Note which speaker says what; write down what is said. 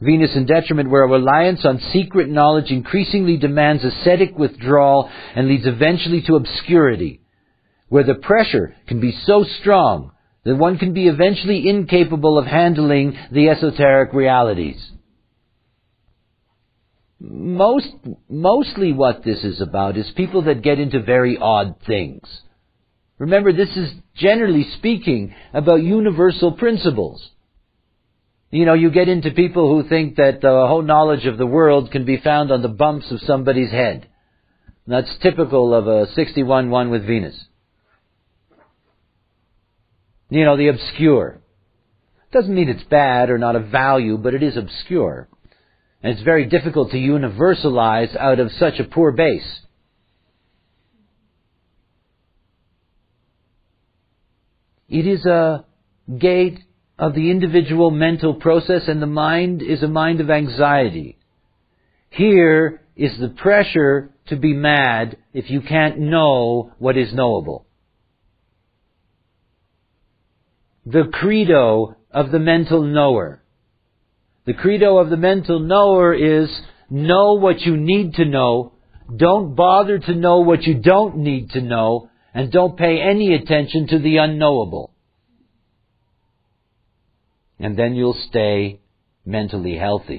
Speaker 1: Venus in detriment, where a reliance on secret knowledge increasingly demands ascetic withdrawal and leads eventually to obscurity, where the pressure can be so strong that one can be eventually incapable of handling the esoteric realities. Most, mostly what this is about is people that get into very odd things. Remember, this is generally speaking about universal principles. You know, you get into people who think that the whole knowledge of the world can be found on the bumps of somebody's head. That's typical of a 61-1 with Venus. You know, the obscure. Doesn't mean it's bad or not of value, but it is obscure. And it's very difficult to universalize out of such a poor base. It is a gate of the individual mental process and the mind is a mind of anxiety. Here is the pressure to be mad if you can't know what is knowable. The credo of the mental knower. The credo of the mental knower is know what you need to know, don't bother to know what you don't need to know, and don't pay any attention to the unknowable and then you'll stay mentally healthy.